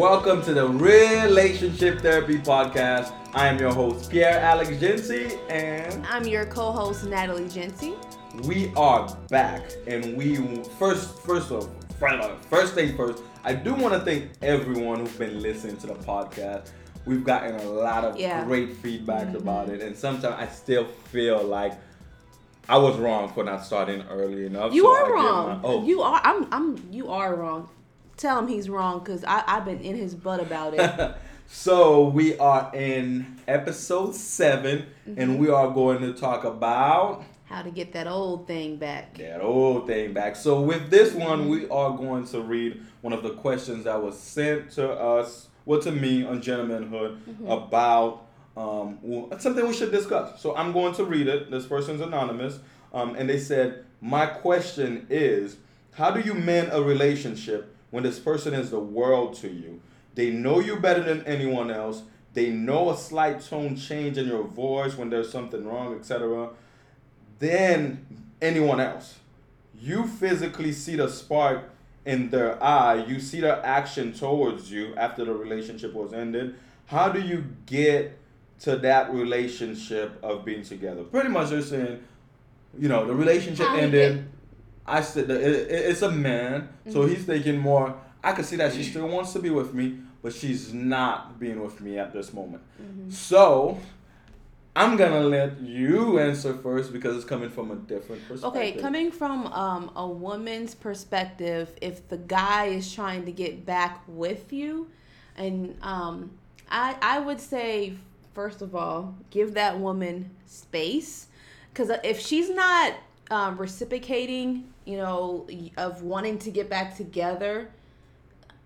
Welcome to the Relationship Therapy Podcast. I am your host, Pierre Alex Gency, and I'm your co-host, Natalie Gency. we are back. And we first, first of first thing first, I do want to thank everyone who's been listening to the podcast. We've gotten a lot of Yeah. great feedback Mhm. about it, and sometimes I still feel like I was wrong for not starting early enough. You so are wrong. my- oh, You are. I'm. I'm. You are wrong. Tell him he's wrong because I've been in his butt about it. so we are in episode 7 and Mm-hmm. we are going to talk about How to get that old thing back. that old thing back. So with this one, we are going to read one of the questions that was sent to us, well, to me on Gentlemanhood about um, well, something we should discuss. So I'm going to read it. This person's anonymous, um, and they said, "My question is, how do you mend a relationship when this person is the world to you? They know you better than anyone else." They know a slight tone change in your voice when there's something wrong, etc than anyone else. You physically see the spark in their eye, you see their action towards you after the relationship was ended. How do you get to that relationship of being together? Pretty much they're saying, you know, the relationship ended. I said that it, it- it's a man, so Mm-hmm. he's thinking more. I can see that she still wants to be with me, but she's not being with me at this moment. Mm-hmm. So I'm gonna let you answer first because it's coming from a different perspective. Okay, coming from um, a woman's perspective, if the guy is trying to get back with you, and um, I I would say first of all, give that woman space, because if she's not um, reciprocating, you know, of wanting to get back together,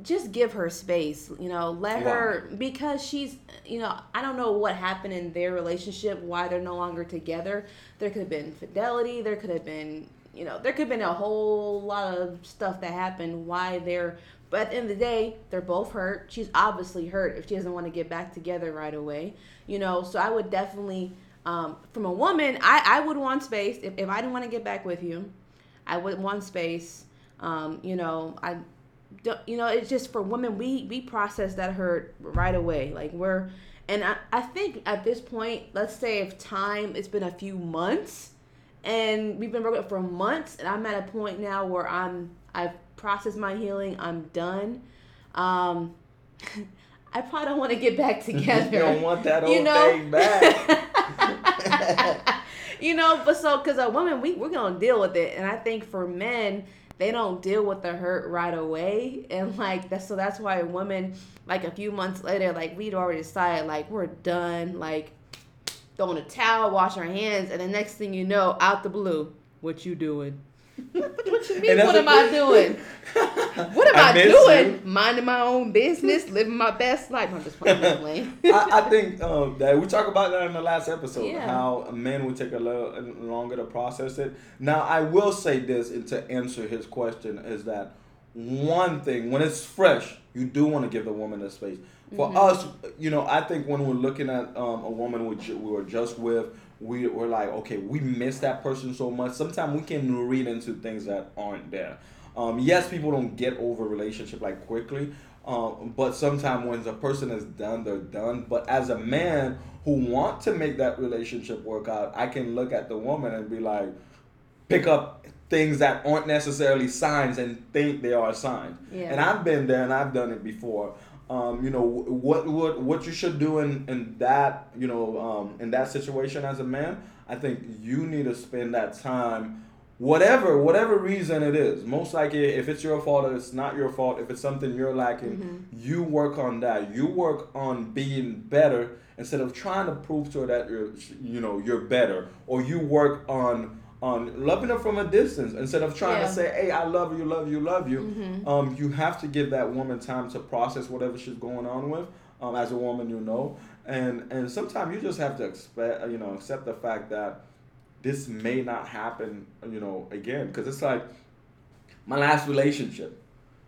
just give her space you know let her because she's you know i don't know what happened in their relationship why they're no longer together. There could have been fidelity there could have been you know there could have been a whole lot of stuff that happened why they're but at the end of the day they're both hurt. She's obviously hurt if she doesn't want to get back together right away you know so i would definitely um, from a woman i i would want space. If, if i didn't want to get back with you i would want space. Um, you know i don't- you know it's just for women we we process that hurt right away. Like we're and I, I think at this point let's say if time it's been a few months and we've been broken up for months and i'm at a point now where i'm i've processed my healing i'm done. Um i probably don't want to get back together you don't want that old You know? thing back. you know, but so because a woman, we we're gonna deal with it, and I think for men, they don't deal with the hurt right away, and like that's so that's why women, like a few months later, like we'd already decided, like we're done, like throwing a towel, wash our hands, and the next thing you know, out the blue, what you doing? what, what you mean? What am I doing? What am I, miss doing? you. Minding my own business, living my best life. I'm just playing. I, I think um, that we talked about that in the last episode. Yeah. How men would take a little longer to process it. Now, I will say this, and to answer his question, is that one thing when it's fresh, you do want to give the woman a space. For Mm-hmm. us, you know, I think when we're looking at um, a woman we, we were just with, we we're like, okay, we miss that person so much. Sometimes we can read into things that aren't there. Um, yes, people don't get over relationship like quickly, um, but sometimes when the person is done, they're done. But as a man who want to make that relationship work out, I can look at the woman and be like, pick up things that aren't necessarily signs and think they are signs. Yeah. And I've been there and I've done it before. Um, you know what what what you should do in, in that you know um, in that situation as a man. I think you need to spend that time, whatever whatever reason it is. Most likely, if it's your fault or it's not your fault, if it's something you're lacking, you work on that. You work on being better instead of trying to prove to her that you're you know you're better, or you work on on loving her from a distance instead of trying Yeah. to say, "Hey, I love you, love you, love you." Um, you have to give that woman time to process whatever she's going on with. Um, as a woman, you know, and and sometimes you just have to expect, you know, accept the fact that this may not happen, you know, again, because it's like my last relationship.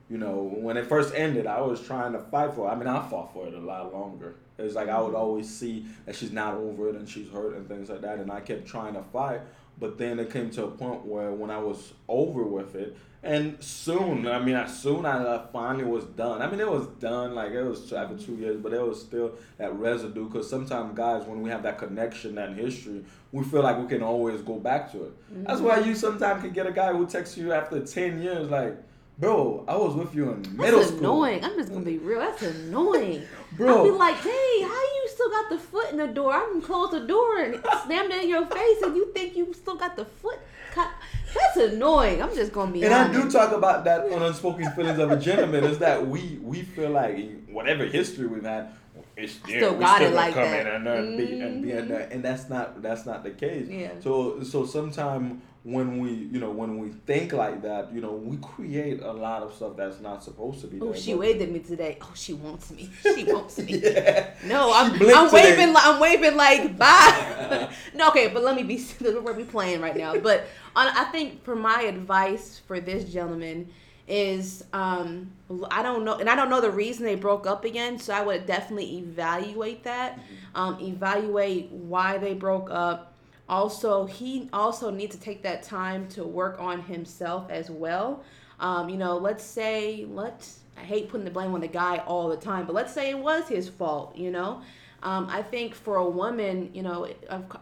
you know, when it first ended, I was trying to fight for it. I mean, I fought for it a lot longer. It was like I would always see that she's not over it and she's hurt and things like that, and I kept trying to fight. But then it came to a point where when I was over with it, and soon, I mean, I soon as I finally was done. I mean, it was done, like it was after two years, but it was still that residue. Because sometimes, guys, when we have that connection, that history, we feel like we can always go back to it. Mm-hmm. That's why you sometimes can get a guy who texts you after 10 years, like, Bro, I was with you in middle That's school. annoying. I'm just gonna be real. That's annoying. Bro, I'll be like, hey, how you still got the foot in the door? I can close the door and slam it in your face, and you think you still got the foot? That's annoying. I'm just gonna be. And honest. I do talk about that on unspoken feelings of a gentleman. Is that we we feel like whatever history we've had, it's still, still got still it like come that. and, mm-hmm. be, and be and that's not that's not the case. Yeah. So so sometimes when we you know when we think like that you know we create a lot of stuff that's not supposed to be oh she waved at me today oh she wants me she wants me yeah. no i'm, I'm waving like i'm waving like bye no okay but let me be we're be playing right now but on, i think for my advice for this gentleman is um i don't know and i don't know the reason they broke up again so i would definitely evaluate that. Mm-hmm. um evaluate why they broke up. Also he also needs to take that time to work on himself as well. Um, you know let's say let's i hate putting the blame on the guy all the time but let's say it was his fault you know? Um, i think for a woman you know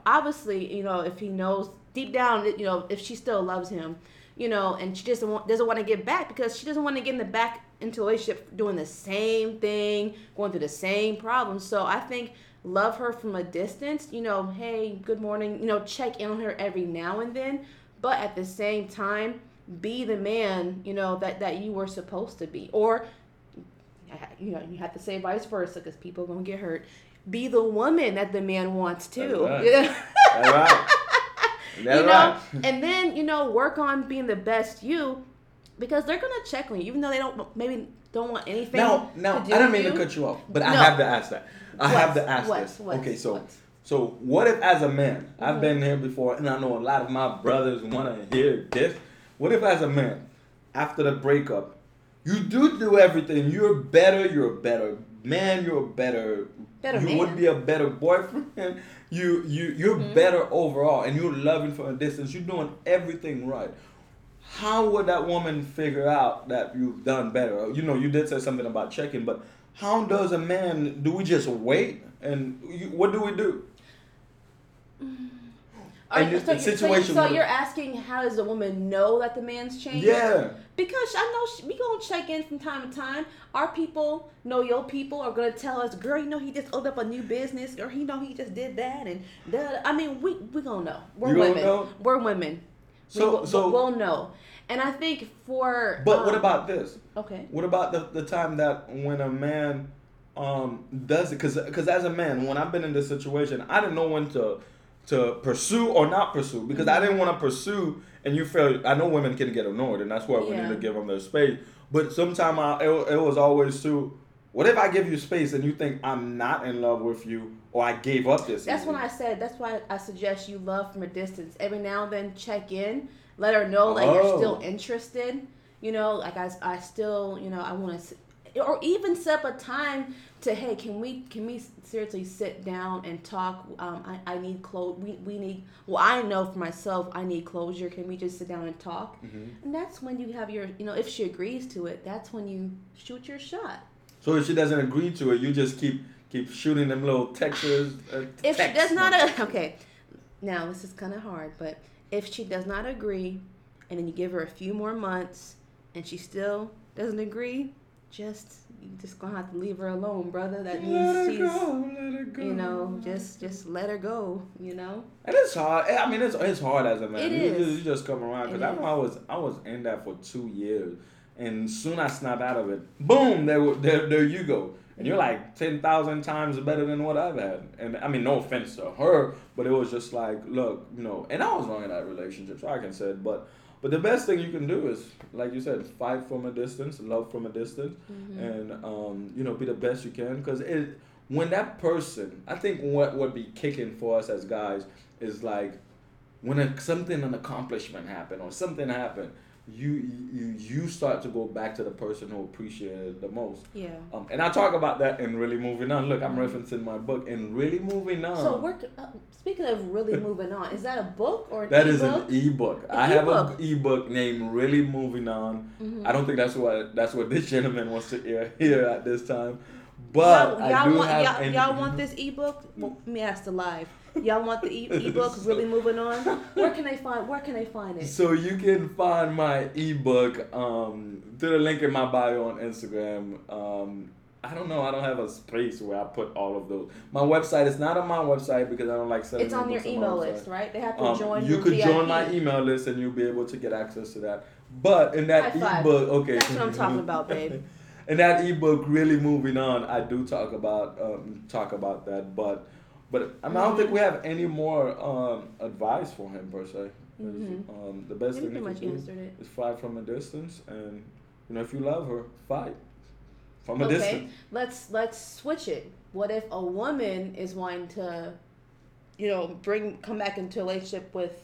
obviously you know if he knows deep down you know if she still loves him you know and she doesn't want doesn't want to get back because she doesn't want to get in the back into a relationship doing the same thing going through the same problems so i think love her from a distance, you know, hey, good morning, you know, check in on her every now and then, but at the same time, be the man, you know, that that you were supposed to be. Or you know, you have to say vice versa because people are going to get hurt. Be the woman that the man wants too. That's right. That's right. That's you know, right. and then you know, work on being the best you, because they're gonna check on you, even though they don't maybe don't want anything. Now, now, I don't mean you. to cut you off, but no. I have to ask that. I what? have to ask what? this. What? Okay, so. So what if, as a man, mm-hmm. I've been here before, and I know a lot of my brothers want to hear this. What if, as a man, after the breakup, you do do everything. You're better. You're a better man. You're a better. Better you man. would be a better boyfriend. You you you're mm-hmm. better overall, and you're loving from a distance. You're doing everything right. How would that woman figure out that you've done better? You know, you did say something about checking, but how does a man? Do we just wait? And you, what do we do? Are you, so, situation so, so you're asking how does a woman know that the man's changed? Yeah. Because I know she, we gonna check in from time to time. Our people know your people are gonna tell us, girl, you know he just opened up a new business, or he know he just did that, and the, I mean we we gonna know. We're you women. Know? We're women. So we, so we'll know. And I think for But um, what about this? Okay. What about the, the time that when a man um does it cuz cuz as a man when I've been in this situation I didn't know when to to pursue or not pursue because. I didn't want to pursue and you feel I know women can get annoyed and that's why yeah. we need to give them their space but sometimes I it, it was always to what if I give you space and you think I'm not in love with you or I gave up this? That's when I said. That's why I suggest you love from a distance. Every now and then, check in let her know like oh. you're still oh. interested. You know, like I, I still, you know, I want to, or even set up a time to, hey, can we, can we seriously sit down and talk? Um, I, I need close. We, we need. Well, I know for myself, I need closure. Can we just sit down and talk? Mm-hmm. And that's when you have your, you know, if she agrees to it, that's when you shoot your shot. So if she doesn't agree to it, you just keep keep shooting them little texts. Uh, if she does not, a, okay. Now this is kind of hard, but if she does not agree, and then you give her a few more months, and she still doesn't agree, just you just gonna have to leave her alone, brother. That means she's, go, you know, just just let her go, you know. And it's hard. Eh, I mean, it's it's hard as a man. It you, is. You just come around because I know I was I was in that for two years, and soon I snap out of it. Boom! There there there you go and you're like 10,000 times better than what I've had. And I mean, no offense to her, but it was just like, look, you know, and I was wrong in that relationship, so I can say it, but but the best thing you can do is, like you said, fight from a distance, love from a distance, mm-hmm. and um, you know, be the best you can. Because it, when that person, I think what would be kicking for us as guys is like, when a, something an accomplishment happened or something happened, you you you start to go back to the person who appreciated the most. Yeah. Um, and I talk about that in really moving on. Look, I'm referencing my book in really moving on. So we're uh, speaking of really moving on. Is that a book or that is an That e-book? is an ebook. An I have ebook. an ebook named "Really Moving On." Mhm. I don't think that's what that's what this gentleman wants to hear here at this time, but y'all, I y'all do want have. y'all, y'all want this ebook? Well, let me ask the live. Y'all want the e- ebook? Really moving on? Where can they find? Where can they find it? So you can find my ebook um, through the link in my bio on Instagram. Um, I don't know. I don't have a space where I put all of those. My website is not on my website because I don't like selling. It's on your email website. list, right? They have to Um, join. you could VIP. join my email list and you'll be able to get access to that. But in that ebook, okay, That's what I'm talking about, babe. in that ebook, really moving on, I do talk about um, talk about that. But but I, mean, I don't think we have any more um, advice for him per se. Mhm. Um, the best thing you can do is fight from a distance, and you know if you love her, fight from a Okay, distance. let's let's switch it. What if a woman is wanting to, you know, bring come back into a relationship with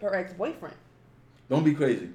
her ex boyfriend? Don't be crazy.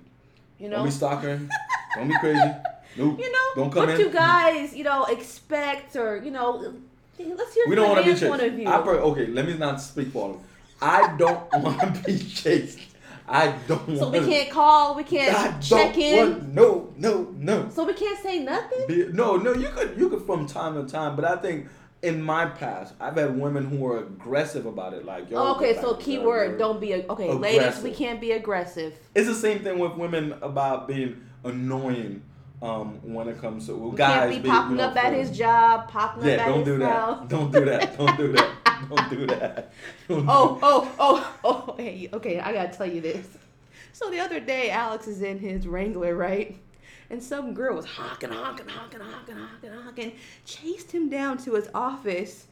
You know, Don't be stalking. don't be crazy. Nope. you know Don't come what in. you guys, you know, expect or you know, let's hear we don't want to be chased. point of view. I per- okay, let me not speak for them. I don't want to be chased. I don't want. so we can't call, we can't don't check in. want- no, no, no. So we can't say nothing. Be- No, no. You could, you could from time to time, but I think in my past, I've had women who were aggressive about it. Like, yo, Oh, okay, so keyword, together. don't be a, okay, ladies. We can't be aggressive. It's the same thing with women about being annoying um, when it comes to well, We guys. can't be popping know, up at his job, popping Yeah, up at don't his do house. that. Don't do that. Don't do that. Don't do that. Don't Oh, do that. oh, oh, oh, hey, okay, I gotta tell you this. So the other day, Alex is in his Wrangler, right? And some girl was honking, honking, honking, honking, honking, honking, chased him down to his office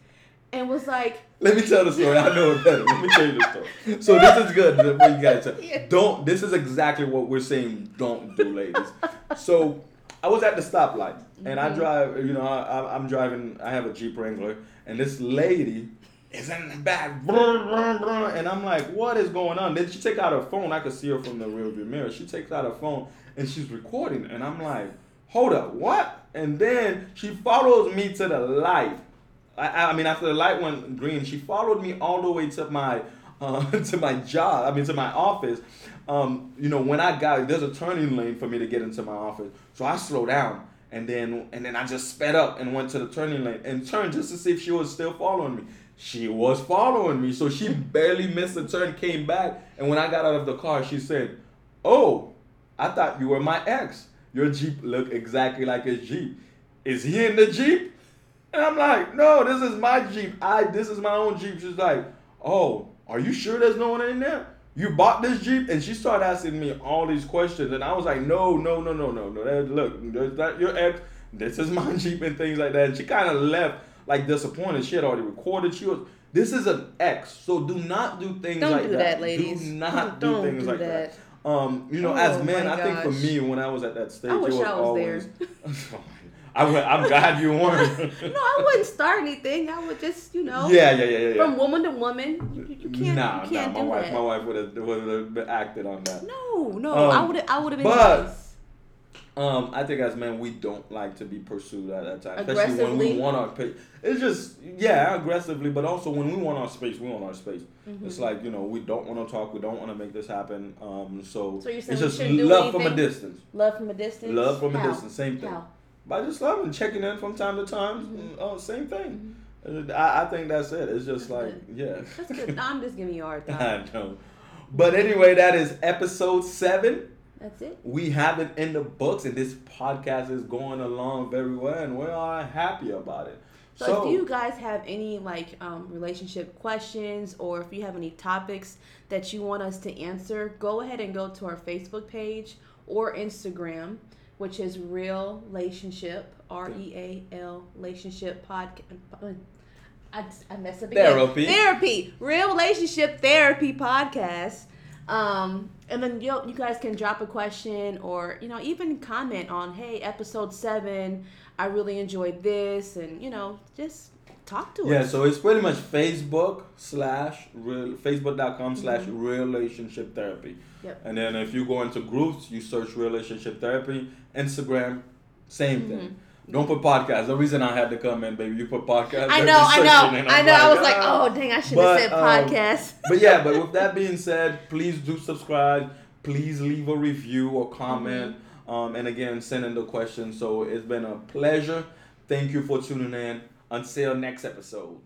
and was like, Let me tell the story. I know it better. Let me tell you the story. So this is good. What you guys. Yeah. Don't. This is exactly what we're saying. Don't do, ladies. So I was at the stoplight, and I Mhm. drive. You know, I, I- I'm driving. I have a Jeep Wrangler, and this lady is in the back, and I'm like, "What is going on?" Then she take out her phone. I could see her from the rearview mirror. She takes out her phone, and she's recording, and I'm like, "Hold up, what?" And then she follows me to the light. I, I mean, after the light went green, she followed me all the way to my uh, to my job. I mean, to my office. Um, you know, when I got there's a turning lane for me to get into my office, so I slowed down and then and then I just sped up and went to the turning lane and turned just to see if she was still following me. She was following me, so she barely missed the turn, came back, and when I got out of the car, she said, "Oh, I thought you were my ex. Your Jeep looked exactly like his Jeep. Is he in the Jeep?" And I'm like, no, this is my Jeep. I this is my own Jeep. She's like, oh, are you sure there's no one in there? You bought this Jeep? And she started asking me all these questions. And I was like, no, no, no, no, no, no. That, look, that's not your ex. This is my Jeep and things like that. And she kind of left like disappointed. She had already recorded. She was this is an ex. So do not do things Don't like do that, that. ladies. Do not do Don't things do like that. that. Um, you know, Oh as men, I think for me, when I was at that stage, I wish it was, I was there. always. I went, I'm glad you weren't. no, I wouldn't start anything. I would just, you know, Yeah, yeah, yeah, yeah. from woman to woman, you, you- can't, nah, you can't nah. do My wife, that. my wife would have would have acted on that. No, no, Um, I would, I would have been but- nice. Um, I think as men, we don't like to be pursued at that time, especially when we want our space. It's just yeah, aggressively, but also when we want our space, we want our space. Mm-hmm. It's like you know, we don't want to talk, we don't want to make this happen. Um, so, So you're it's just love from a distance. Love from a distance. Love from a distance, same thing. How? By just loving, checking in from time to time. Mhm. Oh, same thing. Uh, I, I think that's it. It's just That's like yeah. That's good. I'm just giving you a hard time. I know. But anyway, that is episode seven. That's it. We have it in the books, and this podcast is going along very well, and we are happy about it. So, if you guys have any like um, relationship questions or if you have any topics that you want us to answer, go ahead and go to our Facebook page or Instagram, which is Real Relationship R E A L Relationship Podcast. I, I messed up again. Therapy. Therapy. Real Relationship Therapy Podcast. Um, and then you you guys can drop a question or you know even comment on hey episode seven I really enjoyed this and you know just talk to Yeah, us. so it's pretty much Facebook slash real Facebook.com slash Mm-hmm. relationship therapy. Yep. And then if you go into groups, you search relationship therapy. Instagram, same thing. Don't put podcast. The reason I had to come in, baby, you put podcast. I know, I know, I know. I was like, oh dang, I should have said um, podcast. but yeah, but with that being said, please do subscribe. Please leave a review or comment. Mm-hmm. Um, and again, send in the questions. So it's been a pleasure. Thank you for tuning in. Until next episode.